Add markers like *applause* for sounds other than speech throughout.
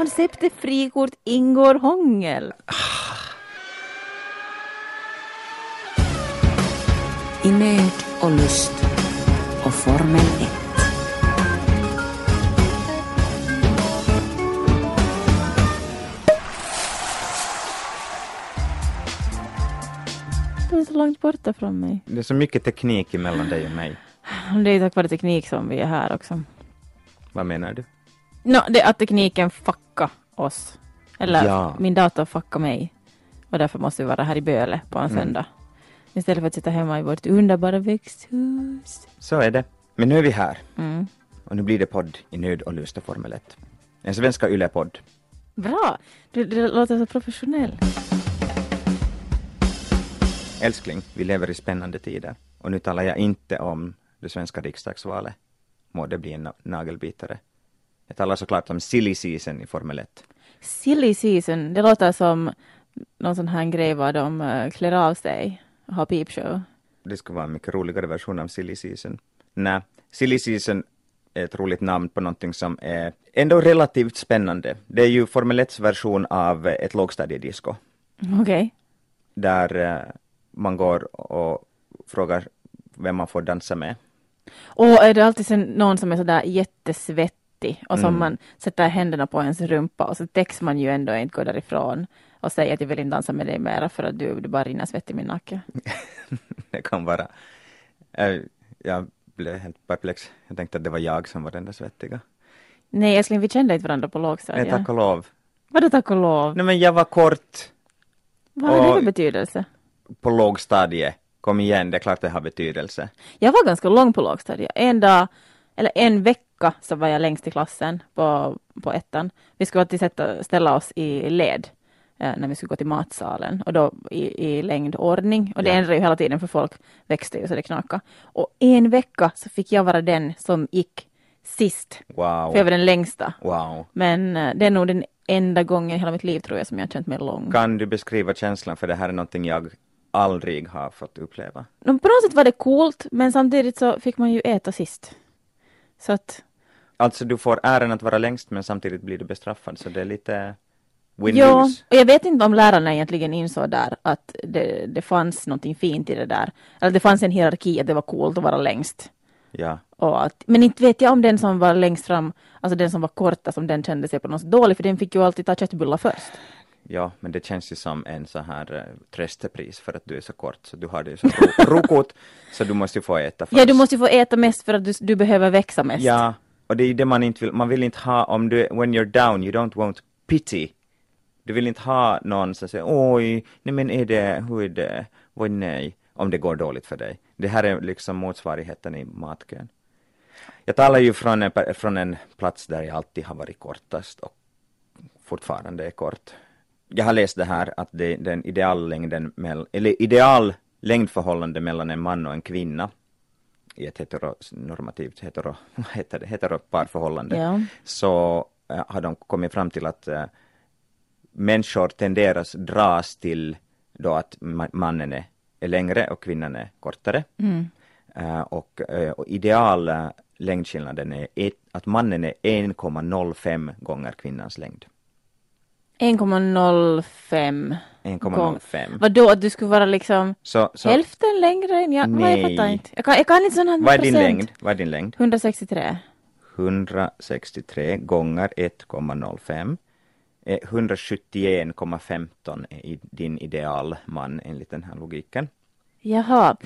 konceptet frikort ingår hångel. I nöd och lust och Formel 1. Du är så långt borta från mig. Det är så mycket teknik mellan dig och mig. Det är tack vare teknik som vi är här också. Vad menar du? No, det är att tekniken fuckar oss. Eller Ja. min dator fuckar mig. Och därför måste vi vara här i Böle på en Mm. söndag. Istället för att sitta hemma i vårt underbara växthus. Så är det. Men nu är vi här. Mm. Och nu blir det podd i nöd och lust och Formel 1. En svenska Yle-podd. Bra! Du, du låter så professionell. Älskling, vi lever i spännande tider. Och nu talar jag inte om det svenska riksdagsvalet. Må det bli en na- nagelbitare. Jag talar såklart om silly season i Formel 1. Silly season, det låter som någon sån här grej var de uh, klär av sig och har peepshow. Det skulle vara en mycket roligare version av silly season. Nej, silly season är ett roligt namn på någonting som är ändå relativt spännande. Det är ju Formel 1s version av ett lågstadiedisco. Okej. Där eh, man går och frågar vem man får dansa med. Och är det alltid någon som är sådär jättesvettig och som Mm. man sätter händerna på ens rumpa och så täcks man ju ändå inte gå därifrån och säga att jag vill inte dansa med dig mera för att du, du bara rinner svett i min nacke. *laughs* det kan vara. Jag blev helt perplex. Jag tänkte att det var jag som var den där svettiga. Nej älskling, vi kände inte varandra på Nej, lågstadiet. tack och lov. Vadå tack och lov? Nej men jag var kort Vad har det för betydelse? på lågstadiet. Kom igen, det är klart det har betydelse. Jag var ganska lång på lågstadiet. En dag, eller en vecka så var jag längst i klassen på, på ettan. Vi skulle alltid sätta, ställa oss i led eh, när vi skulle gå till matsalen och då i, i längdordning. Och det Ja. ändrade ju hela tiden för folk växte ju så det knakade. Och en vecka så fick jag vara den som gick sist. Wow. För jag var den längsta. Wow. Men eh, det är nog den enda gången i hela mitt liv tror jag som jag har känt mig lång. Kan du beskriva känslan för det här är någonting jag aldrig har fått uppleva. På något sätt var det coolt men samtidigt så fick man ju äta sist. Så att Alltså du får äran att vara längst men samtidigt blir du bestraffad så det är lite Ja, och jag vet inte om lärarna egentligen insåg där att det, det fanns någonting fint i det där. Eller det fanns en hierarki att det var coolt att vara längst. Ja. Och att, men inte vet jag om den som var längst fram, alltså den som var kortast, om den kände sig på något dålig, för den fick ju alltid ta köttbullar först. Ja, men det känns ju som en så här uh, tröstepris för att du är så kort, så du har det ju så ro- rokot, så du måste ju få äta först. Ja, du måste ju få äta mest för att du, du behöver växa mest. Ja, och det är ju det man inte vill, man vill inte ha, om du, when you're down, you don't want pity. Du vill inte ha någon som säger oj, nej men är det, hur är det, oj nej, om det går dåligt för dig. Det här är liksom motsvarigheten i matkön. Jag talar ju från en, från en plats där jag alltid har varit kortast och fortfarande är kort. Jag har läst det här att det, den ideallängden, eller ideallängdförhållande mellan en man och en kvinna i ett heteronormativt hetero, vad heter det, heteroparförhållande *laughs* Ja. så eh, har de kommit fram till att eh, människor tenderas dras till då att ma- mannen är, är längre och kvinnan är kortare. Eh, och, eh, och ideal eh, längdskillnaden är ett, att mannen är 1,05 gånger kvinnans längd. 1,05 gång. 1,05. Vadå, att du skulle vara liksom Så, så hälften längre än jag? Nej. Jag fattar inte. Jag kan, jag kan inte sådana vad är din längd? Vad är din längd? 163. 163 gånger 1,05 är 171,15 är din idealman enligt den här logiken. Jaha.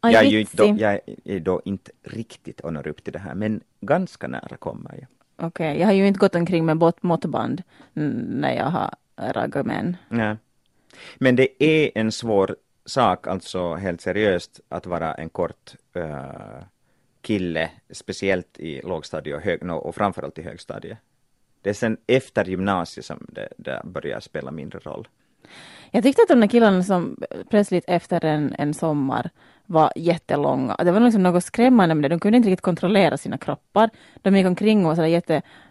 Aj, jag, är ju då, jag är då inte riktigt och når upp till det här, men ganska nära kommer jag. Okej, jag har ju inte gått omkring med måttband mm, när jag har raggat män. Nej. Men det är en svår sak, alltså helt seriöst, att vara en kort uh, kille, speciellt i lågstadiet och, hög, no, och framförallt i högstadiet. Det är sen efter gymnasiet som det, det börjar spela mindre roll. Jag tyckte att de där killarna som eh, plötsligt efter en, en sommar var jättelånga. Det var liksom något skrämmande med det. De kunde inte riktigt kontrollera sina kroppar. De gick omkring och var sådär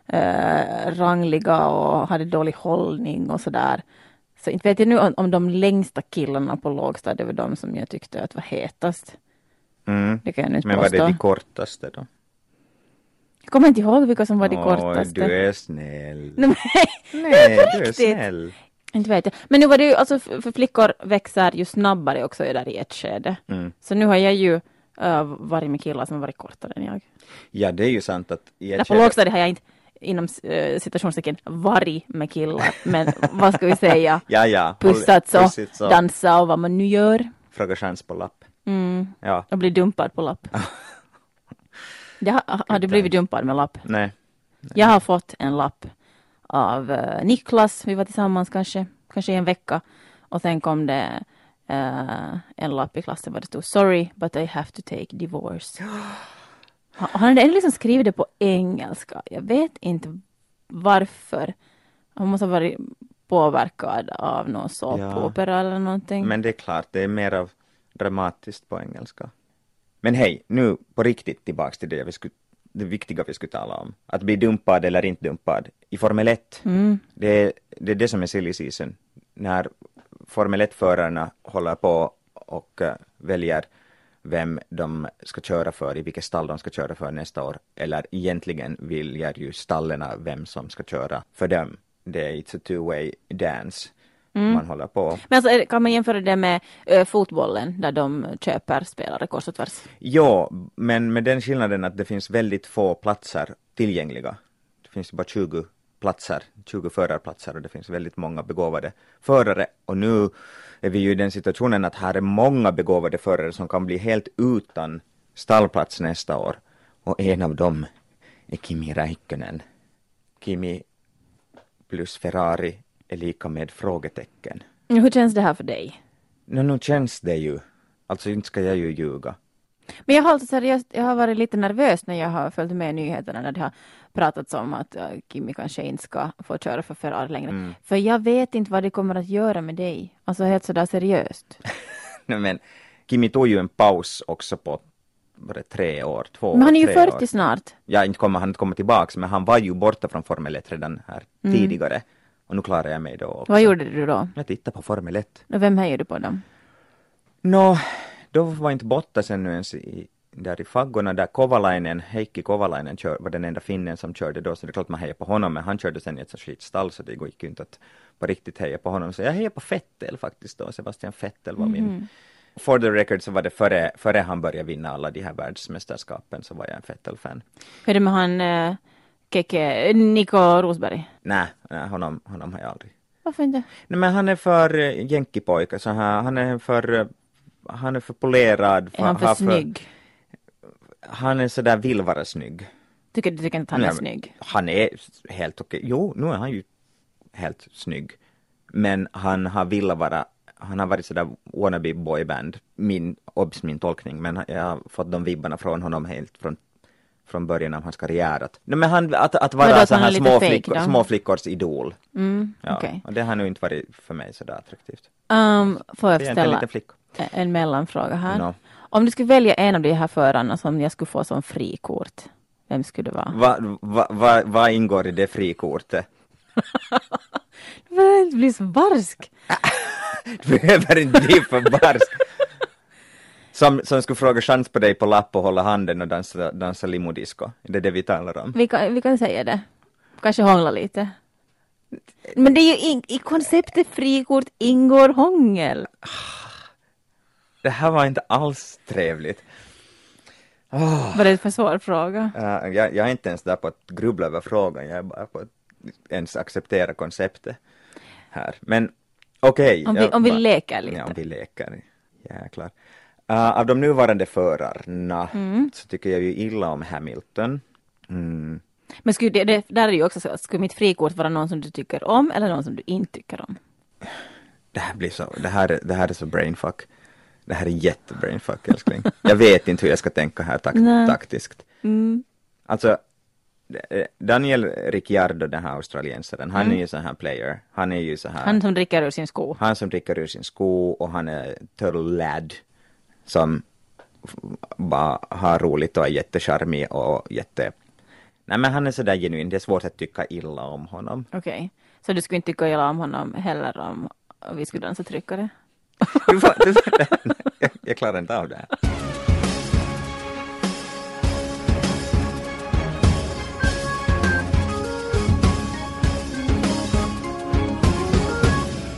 jätterangliga eh, och hade dålig hållning och sådär. Så inte vet jag nu om, om de längsta killarna på lågstadiet var de som jag tyckte att var hetast. Mm. Det kan jag nu inte Men var det påstå. de kortaste då? Jag kommer inte ihåg vilka som var de kortaste. du är snäll. *laughs* Nej, Nej, du är snäll. inte vet jag. Men nu var det ju, alltså för flickor växer ju snabbare också där i ett skede. Mm. Så nu har jag ju uh, varit med killar som har varit kortare än jag. Ja, det är ju sant att i Där ett på skede- lågstadiet har jag inte inom uh, citationstecken varit med killar. Men vad ska vi säga? *laughs* Ja, ja. Pussats och Pussits och dansa och vad man nu gör. fråga chans på lapp. Mm. Ja, Och bli dumpad på lapp. *laughs* Jag har, har du blivit dumpad med lapp? nej. Jag har fått en lapp av eh, Niklas, vi var tillsammans kanske, kanske i en vecka. Och sen kom det eh, en lapp i klassen där det stod Sorry, but I have to take divorce. *gasps* *gasps* Han hade ändå liksom skrivit det på engelska. Jag vet inte varför. Han måste ha varit påverkad av någon såpopera eller någonting. Men det är klart, det är mer av dramatiskt på engelska. Men hej, nu på riktigt tillbaks till det vi skulle, det viktiga vi skulle tala om. Att bli dumpad eller inte dumpad. I Formel 1, Mm. det, är, det är det som är silly season. När Formel 1-förarna håller på och eh, väljer vem de ska köra för, i vilket stall de ska köra för nästa år. Eller egentligen väljer ju stallerna vem som ska köra för dem. Det är it's a two-way dance man håller på. Men alltså, kan man jämföra det med eh, fotbollen där de köper spelare kors och tvärs? Ja, men med den skillnaden att det finns väldigt få platser tillgängliga. Det finns bara 20 platser, 20 förarplatser och det finns väldigt många begåvade förare. Och nu är vi ju i den situationen att här är många begåvade förare som kan bli helt utan stallplats nästa år. Och en av dem är Kimi Räikkönen. Kimi plus Ferrari är lika med frågetecken. Hur känns det här för dig? Nå, nu känns det ju. Alltså inte ska jag ju ljuga. Men jag har alltså seriöst, jag har varit lite nervös när jag har följt med nyheterna när det har pratats om att uh, Kimi kanske inte ska få köra för Ferrari längre. Mm. För jag vet inte vad det kommer att göra med dig. Alltså helt sådär seriöst. *laughs* Nej, men Kimi tog ju en paus också på var det tre år, två Men han är ju tre 40 år. snart. Ja, inte kommer han inte komma tillbaks, men han var ju borta från Formel 1 redan här tidigare. Och nu klarar jag mig då också. Mm. Vad gjorde du då? Jag tittade på Formel 1. Och vem hejar du på då? Nå, då var inte Bottas ännu ens i, där i faggorna där Kovalainen, Heikki Kovalainen kör, var den enda finnen som körde då, så det är klart man hejar på honom, men han körde sen i ett så skitstall så det gick ju inte att på riktigt heja på honom. Så jag hejar på Vettel faktiskt då, Sebastian Vettel var Mhm. min For the record så var det före, före han började vinna alla de här världsmästerskapen så var jag en Vettel-fan. Hur är det med han uh, Keke, Nico Rosberg? Nej, nej honom, honom har jag aldrig. Varför inte? Nej men han är för uh, jänkipojke, så här, han är för, eh, han är för polerad. Är han för har snygg? Han är sådär vill vara snygg. Tycker du tycker inte att han är Nej, snygg? Han är helt okej. Jo, nu är han ju helt snygg. Men han har velat vara, han har varit sådär wannabe boyband, min, obs min tolkning, men jag har fått de vibbarna från honom helt från, från början av hans karriär. Att, nej, men han, att, att vara så här små, flickor, små flickors idol. Mm, Ja, okej. Och det har nog inte varit för mig sådär attraktivt. Um, får jag en ställa flicka. en mellanfråga här? No. Om du skulle välja en av de här förarna som jag skulle få som frikort, vem skulle det vara? Vad va, va, va ingår i det frikortet? *laughs* Du behöver inte bli så barsk. *laughs* Du behöver inte bli för barsk. Som, som skulle fråga chans på dig på lapp och hålla handen och dansa, dansa limodisco. Det är det vi talar om. Vi kan, vi kan säga det. Kanske hångla lite. Men det är ju in, i konceptet frikort ingår hångel. *sighs* *laughs* Det här var inte alls trevligt. Var det en för svår fråga? Uh, jag, jag är inte ens där på att grubbla över frågan, jag är bara på att ens acceptera konceptet här. Men okej. Om vi, jag om vi leker lite. Ja, om vi leker. Jäklar. Uh, av de nuvarande förarna Mm. så tycker jag ju illa om Hamilton. Mm. Men skulle det, det, där är ju också så, skulle mitt frikort vara någon som du tycker om eller någon som du inte tycker om? Det här blir så, det här, är- det här är så brainfuck. Det här är jättebrainfuck älskling. Jag vet inte hur jag ska tänka här tak- Nej. taktiskt. Mm. Alltså, eh, Daniel Ricciardo, den här australiensaren, han är ju så här player. Han är ju så här, Mm. Han som dricker ur sin sko. han som dricker ur sin sko och han är total lad som bara har roligt och är jättecharmig och jätte... Nej men han är sådär genuin, det är svårt att tycka illa om honom. Okej. Så du skulle inte tycka illa om honom heller om vi skulle dansa tryckare? Du får, du får jag, *laughs* jag klarar inte av det här.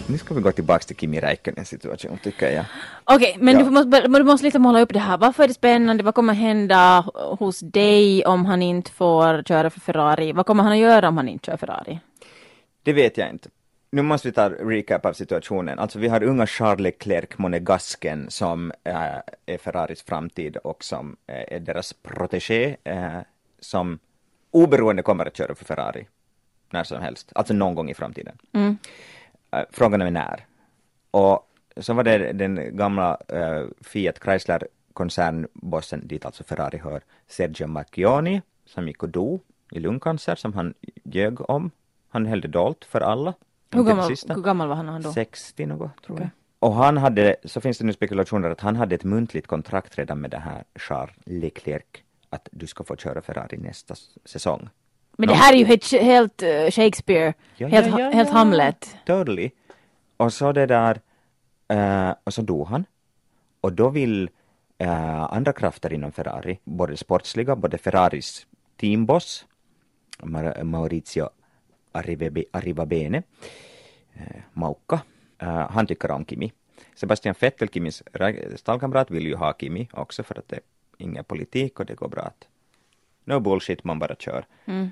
Nu ska vi gå tillbaka till Kimi Räikkönens situation tycker jag. Okej, okay, men ja. du, måste, du måste lite måla upp det här. Varför är det spännande? Vad kommer hända hos dig om han inte får köra för Ferrari? Vad kommer han att göra om han inte kör Ferrari? Det vet jag inte. Nu måste vi ta recap av situationen. Alltså vi har unga Charles Leclerc Monegasken som äh, är Ferraris framtid och som äh, är deras protégé äh, som oberoende kommer att köra för Ferrari när som helst, alltså någon gång i framtiden. Mm. Frågan är när. Och så var det den gamla Fiat Chrysler koncernbossen dit alltså Ferrari hör, Sergio Marchioni, som gick och dog i lungcancer som han ljög om. Han höll det dolt för alla. Hur gammal, hur gammal var han då? 60 något, tror Okej. jag. Och han hade, så finns det nu spekulationer att han hade ett muntligt kontrakt redan med det här Charles Leclerc att du ska få köra Ferrari nästa säsong. Men det här är ju helt, helt eh, Shakespeare, Ja, helt, ja, ja, helt. Hamlet. Totally. Och så det där, eh, och så dog han. Och då vill eh, andra krafter inom Ferrari, både sportsliga, både Ferraris teamboss, Mar- Arrivabene, eh, Maukka, eh, han tycker om Kimi. Sebastian Vettel, Kimis ra- stallkamrat, vill ju ha Kimi också för att det är ingen politik och det går bra att no bullshit, man bara kör. Mm.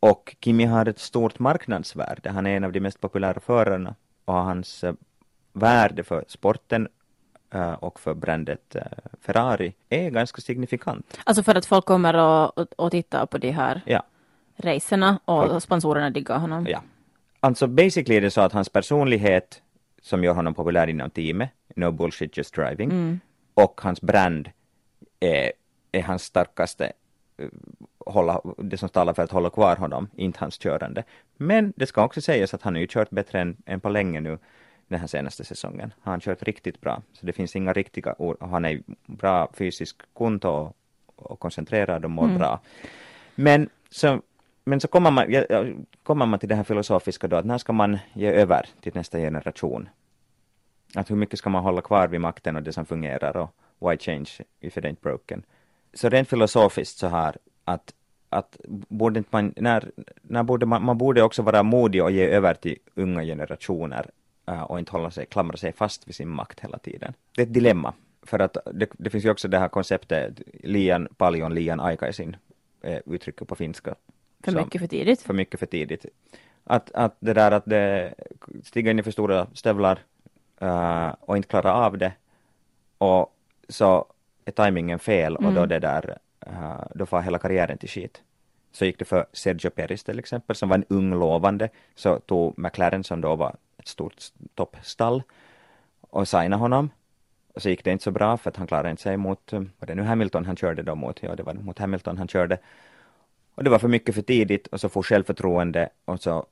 Och Kimi har ett stort marknadsvärde. Han är en av de mest populära förarna och hans eh, värde för sporten och för brandet Ferrari är ganska signifikant. Alltså för att folk kommer och, och, och titta på de här Ja, racerna och sponsorerna diggar honom. ja. Alltså basically är det så att hans personlighet som gör honom populär inom teamet, no bullshit just driving, Mm. och hans brand är, är hans starkaste eh, hålla, det som talar för att hålla kvar honom, inte hans körande. Men det ska också sägas att han har ju kört bättre än, än på länge nu den här senaste säsongen. Han har kört riktigt bra, så det finns inga riktiga ord. Han är bra fysisk konto och, och koncentrerad och mår bra. Men så, men så kommer man, ja, kommer man till det här filosofiska då, att när ska man ge över till nästa generation? Att hur mycket ska man hålla kvar vid makten och det som fungerar och why change if it ain't broken? Så rent filosofiskt så här att, att borde inte man, när, när borde man, man borde också vara modig och ge över till unga generationer eh, och inte hålla sig, klamra sig fast vid sin makt hela tiden. Det är ett dilemma. För att det, det finns ju också det här konceptet liian paljon liian aikaisin, eh, uttrycket på finska. För mycket för tidigt. för mycket för tidigt. Att, att det där att det stiga in i för stora stövlar eh, och inte klara av det och så är tajmingen fel och då det där, eh, då får hela karriären till skit. Så gick det för Sergio Perez till exempel som var en ung lovande så tog McLaren som då var ett stort toppstall och signade honom. Och så gick det inte så bra för att han klarade inte sig mot, eh, var det nu Hamilton han körde då mot, ja det var mot Hamilton han körde. Och det var för mycket för tidigt och så får självförtroende och så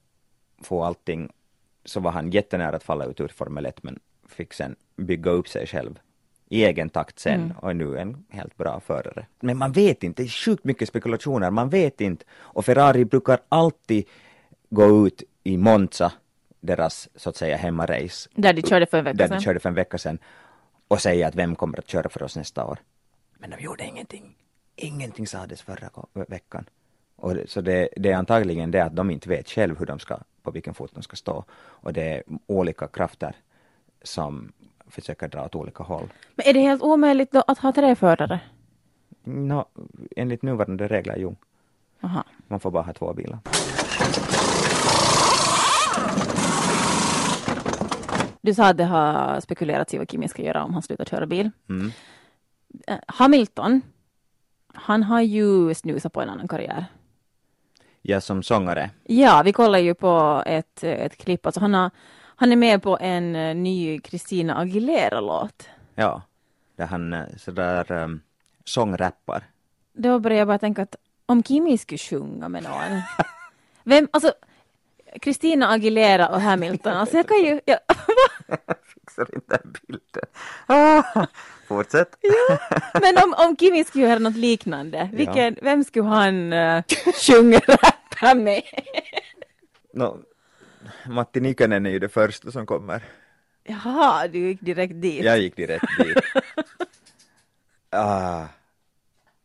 får allting, så var han jättenära att falla ut ur Formel 1 men fick sen bygga upp sig själv i egen takt sen och är nu en helt bra förare. Men man vet inte, det är sjukt mycket spekulationer, man vet inte. Och Ferrari brukar alltid gå ut i Monza, deras så att säga hemmarace, Där de körde för en vecka där sedan. de körde för en vecka sedan och säga att vem kommer att köra för oss nästa år. Men de gjorde ingenting. Ingenting sades förra veckan. Och det, så det, det är antagligen det att de inte vet själv hur de ska, på vilken fot de ska stå. Och det är olika krafter som försöker dra åt olika håll. Men är det helt omöjligt då att ha tre förare? Nå, enligt nuvarande regler, jo. Aha. Man får bara ha två bilar. Du sa att det har spekulerats i vad Kimi ska göra om han slutar köra bil. Mm. Eh, Hamilton, han har ju snusat på en annan karriär. Jag som sångare, Ja, vi kollar ju på ett, ett klipp. Alltså han, har, han är med på en eh, ny Christina Aguilera-låt. ja, där han eh, sådär um, sångrappar. Då började jag bara tänka att om Kimi skulle sjunga med någon. *laughs* Vem, alltså Christina Aguilera och Hamilton, alltså jag kan ju... Jag, *laughs* fixar inte den bilden. Ah, fortsätt. *laughs* men om, om Kimi skulle göra något liknande, vilken, vem skulle han uh, sjunga rappa med? No, Matti Nykänen är ju det första som kommer. Jaha, du gick direkt dit. Jag gick direkt dit. *laughs* ah,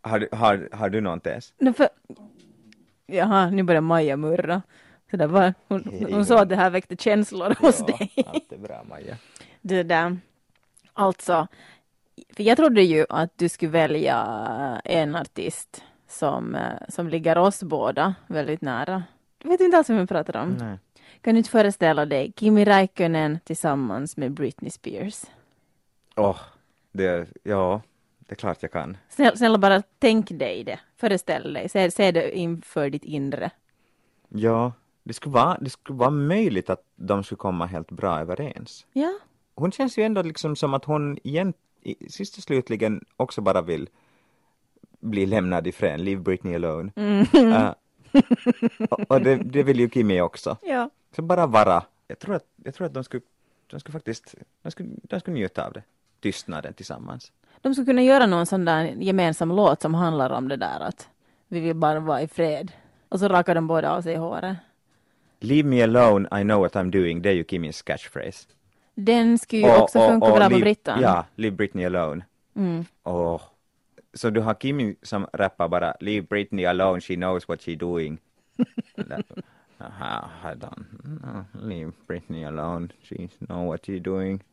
har, du, har, har du någon tes? No, för... Jaha, nu börjar Maja murra. Det där var, hon, hon sa att det här väckte känslor hos Ja, dig. allt är bra Maja. Det där. Alltså, för jag trodde ju att du skulle välja en artist som, eh, som ligger oss båda väldigt nära. Du vet inte alls vem jag pratar om. Nej. Kan du inte föreställa dig Kimi Räikkönen tillsammans med Britney Spears? Åh, det, ja, det är klart jag kan. Snälla, snälla bara tänk dig det. Föreställ dig. Se, se det inför ditt inre. Ja, det skulle, vara, det skulle vara möjligt att de skulle komma helt bra överens. Ja. Hon känns ju ändå liksom som att hon igen, i, sist och slutligen också bara vill bli lämnad ifrån, leave Britney alone. Uh, och och det, det vill ju Kimi också. Ja. Så bara vara. Jag tror att, jag tror att de skulle, de skulle faktiskt, de skulle, de skulle njuta av det. Tystnaden tillsammans. De skulle kunna göra någon sån där gemensam låt som handlar om det där att vi vill bara vara i fred. Och så rakar de båda av sig håret. Leave me alone, I know what I'm doing, det är ju Kimis catchphrase. Den skulle ju också funka bra på Brittan. Ja, Leave Britney alone. Mm. Åh. Så du har Kimi som rappar bara Leave Britney alone, she knows what she doing. *laughs* Aha, I don't, no, leave Britney alone, she know what she doing.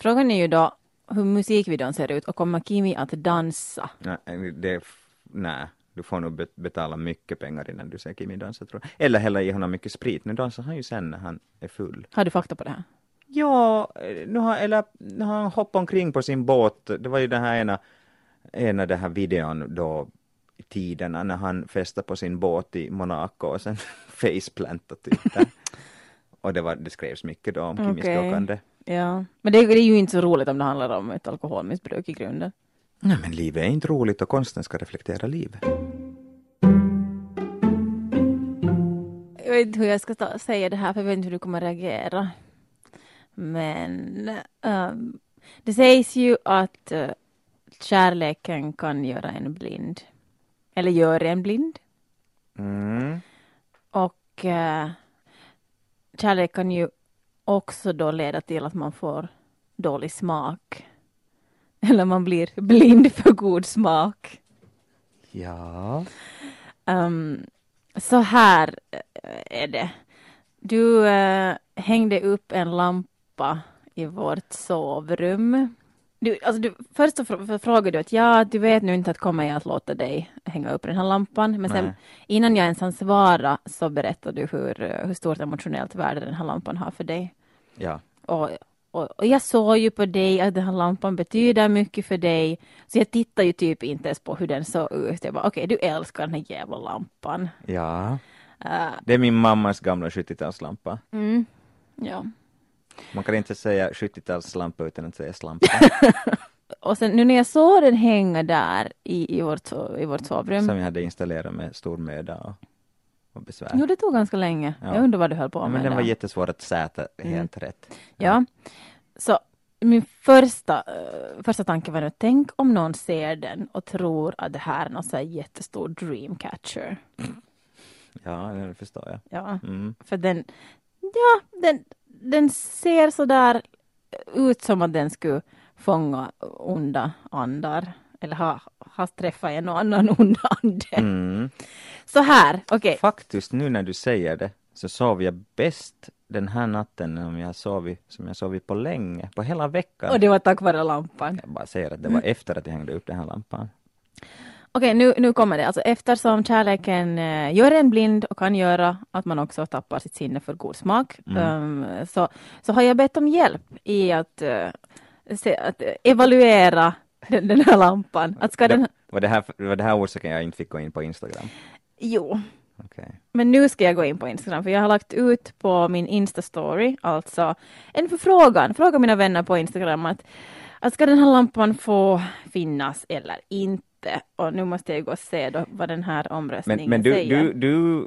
Frågan är ju då hur musikvideon ser ut och kommer Kimi att dansa? Nej, det, f- nej, du får nog bet- betala mycket pengar innan du ser Kimi dansa tror jag. Eller heller ge honom mycket sprit, nu dansar han ju sen när han är full. Har du fakta på det här? Ja, eh, nu har, eller, nu har han hoppat omkring på sin båt. Det var ju den här ena, ena den här videon då i tiderna när han festade på sin båt i Monaco och sen *laughs* faceplantade typ där. *laughs* Och det, var, det skrevs mycket då om dockande. Ja. Men det, det är ju inte så roligt om det handlar om ett alkoholmissbruk i grunden. Nej men livet är inte roligt och konsten ska reflektera livet. Jag vet inte hur jag ska ta, säga det här för jag vet inte hur du kommer reagera. Men ehm, det sägs ju att uh, kärleken kan göra en blind. Eller gör en blind. Mm. Och uh, kärlek kan ju också då leda till att man får dålig smak. *laughs* Eller man blir blind för god smak. Ja. Ehm, så här eh, är det. Du eh, hängde upp en lampa i vårt sovrum. Du, alltså du, först så fr- frågade du att ja, du vet nu inte att kommer jag att låta dig hänga upp den här lampan. Men sen innan jag ens hann svara så berättade du hur, hur stort emotionellt värde den här lampan har för dig. Ja. Och, och, och jag såg ju på dig att den här lampan betyder mycket för dig. Så jag tittade ju typ inte ens på hur den såg ut. Jag bara okej, du älskar den här jävla lampan. Ja. Uh, Det är min mammas gamla 70-talslampa. mm, ja. Man kan inte säga 70-talslampa utan att säga slampa. *laughs* Och sen nu när jag såg den hänga där i, i, vårt, i vårt sovrum. som jag hade installerat med stor möda och, och besvär. Jo, det tog ganska länge. Ja. Jag undrar vad du höll på Ja, med. men den var jättesvår att säta helt rätt. Ja. Så min första, eh, första tanke var nu, tänk om någon ser den och tror att det här är någon så här jättestor dreamcatcher. Ja, det förstår jag. Ja, Mm. för den, ja, den, den ser så där ut som att den skulle fånga onda andar. Eller ha, ha träffat en och annan *laughs* ond ande. Mm. Så här, okej. Faktiskt, nu när du säger det, så sov jag bäst den här natten om jag sovit, som jag sovit på länge, på hela veckan. Och det var tack vare lampan. Jag bara säger att det var efter att jag hängde upp den här lampan. Okej, nu, nu kommer det. Alltså eftersom kärleken eh, gör en blind och kan göra att man också tappar sitt sinne för god smak, ehm, så, så har jag bett om hjälp i att, eh, se, att eh, evaluera *laughs* den, den här lampan. Att ska den... Det, var, det här, var det här orsaken jag inte fick gå in på Instagram? Jo, Okej. men nu ska jag gå in på Instagram för jag har lagt ut på min Insta-story, alltså en förfrågan, fråga mina vänner på Instagram att, att ska den här lampan få finnas eller inte? Och nu måste jag gå och se då vad den här omröstningen Men, men du, säger. du, du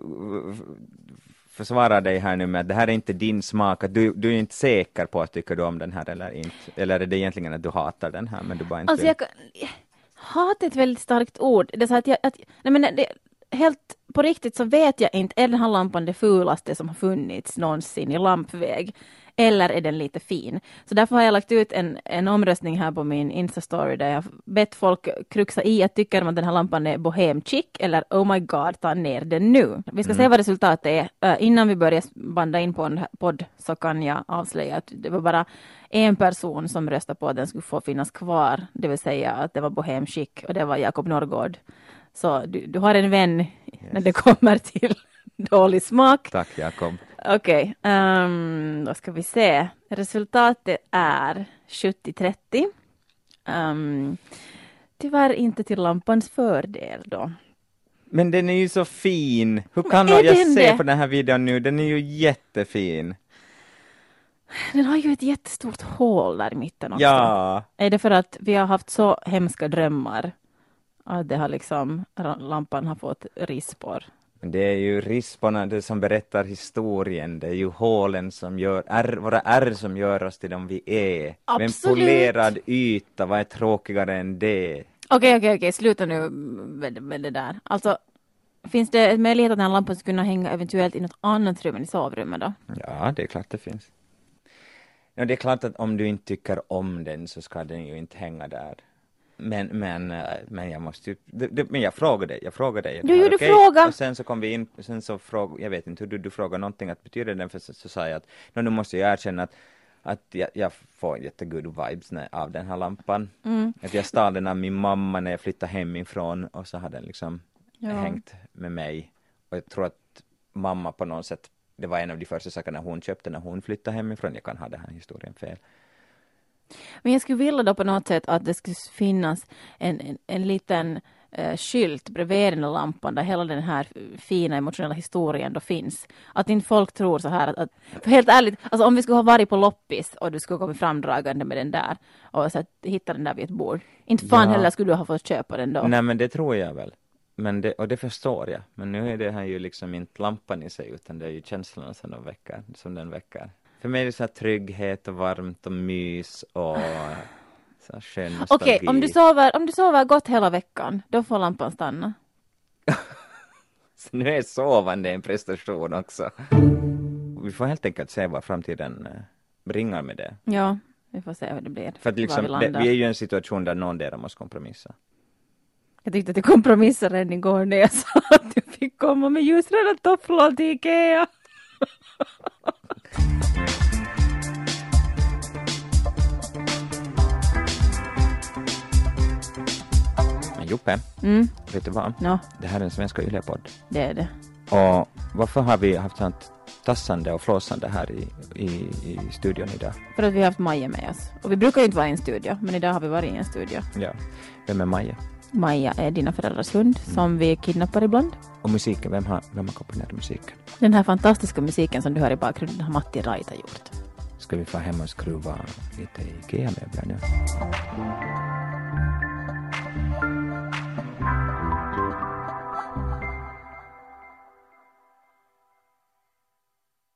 försvarar dig här nu med att det här är inte din smak, att du, du är inte säker på att tycker du om den här eller inte. Eller är det egentligen att du hatar den här men du bara inte Alltså jag hat är ett väldigt starkt ord. Det är så att jag, att, nej men det, helt på riktigt så vet jag inte, är den här lampan det fulaste som har funnits någonsin i lampväg? Eller är den lite fin? Så därför har jag lagt ut en, en omröstning här på min Insta-story där jag bett folk kruxa i att tycker de att den här lampan är bohem chic eller oh my god, ta ner den nu. Vi ska se vad resultatet är. Uh, innan vi börjar banda in på en podd så kan jag avslöja att det var bara en person som röstade på att den skulle få finnas kvar, det vill säga att det var bohem chic och det var Jakob Norrgård. Så du, du har en vän när det kommer till *laughs* dålig smak. Tack Jakob. Okej, ehm, då ska vi se. Resultatet är 70-30. Um, tyvärr inte till lampans fördel då. Men den är ju så fin! Hur kan är jag, ser på den här videon nu, den är ju jättefin. Den har ju ett jättestort hål där i mitten också. Ja, Är det för att vi har haft så hemska drömmar? Att det har liksom, lampan har fått rispor. Men det är ju risporna det som berättar historien, det är ju hålen som gör, är, våra ärr som gör oss till dem vi är. Absolut. polerad yta, vad är tråkigare än det? Okej, okej, okej, sluta nu med, med det där. Alltså, finns det möjlighet att den här lampan skulle kunna hänga eventuellt i något annat rum än i sovrummet då? Ja, det är klart det finns. Ja, det är klart att om du inte tycker om den så ska den ju inte hänga där. Men, men, eh, men jag måste ju, men jag frågade jag frågade dig. Du gjorde Okej? fråga. Och sen så kom vi in, sen så frågade, jag vet inte hur du, du frågade någonting, att betyder den, för så, så sa jag att, "Nå, nu måste jag erkänna att, att jag, jag får jättegood vibes när, av den här lampan. Mm. Att jag stal den av min mamma när jag flyttade hemifrån och så har den liksom Ja. hängt med mig. Och jag tror att mamma på något sätt, det var en av de första sakerna hon köpte när hon flyttade hemifrån. Jag kan ha den här historien fel. Men jag skulle vilja då på något sätt att det skulle finnas en, en, en liten eh, skylt bredvid den lampan där hela den här fina emotionella historien då finns. Att inte folk tror så här att, att för helt ärligt, alltså om vi skulle ha varit på loppis och du skulle komma framdragande med den där och så att, hitta den där vid ett bord. Inte fan Ja. heller skulle du ha fått köpa den då. Nej men det tror jag väl. Men det, och det förstår jag. Men nu är det här ju liksom inte lampan i sig utan det är ju känslorna som, de väcker, som den väcker. För mig är det så här trygghet och varmt och mys och så här skön nostalgi. Okej, om, du sover, om du sover gott hela veckan, då får lampan stanna. *laughs* Så nu är sovande en prestation också. Vi får helt enkelt se vad framtiden eh, bringar med det. Ja, vi får se hur det blir. För att liksom, vi det, vi är ju i en situation där någon där måste kompromissa. Jag tyckte att du kompromissade redan igår när jag sa att du fick komma med ljusröda tofflor till Ikea. *laughs* Joppe, Mm, vet du vad? no, Det här är en svenska yllepodd. det är det. Och varför har vi haft sånt tassande och flåsande här i, i, i studion idag? För att vi har haft Maja med oss. Och vi brukar ju inte vara i en studio, men idag har vi varit i en studio. Ja. Vem är Maja? Maja är dina föräldrars hund som vi kidnappar ibland. Och musiken, vem har, vem har komponerat musiken? Den här fantastiska musiken som du hör i bakgrunden har Matti Raita gjort. Ska vi få hem och skruva lite Ikea-möbler nu?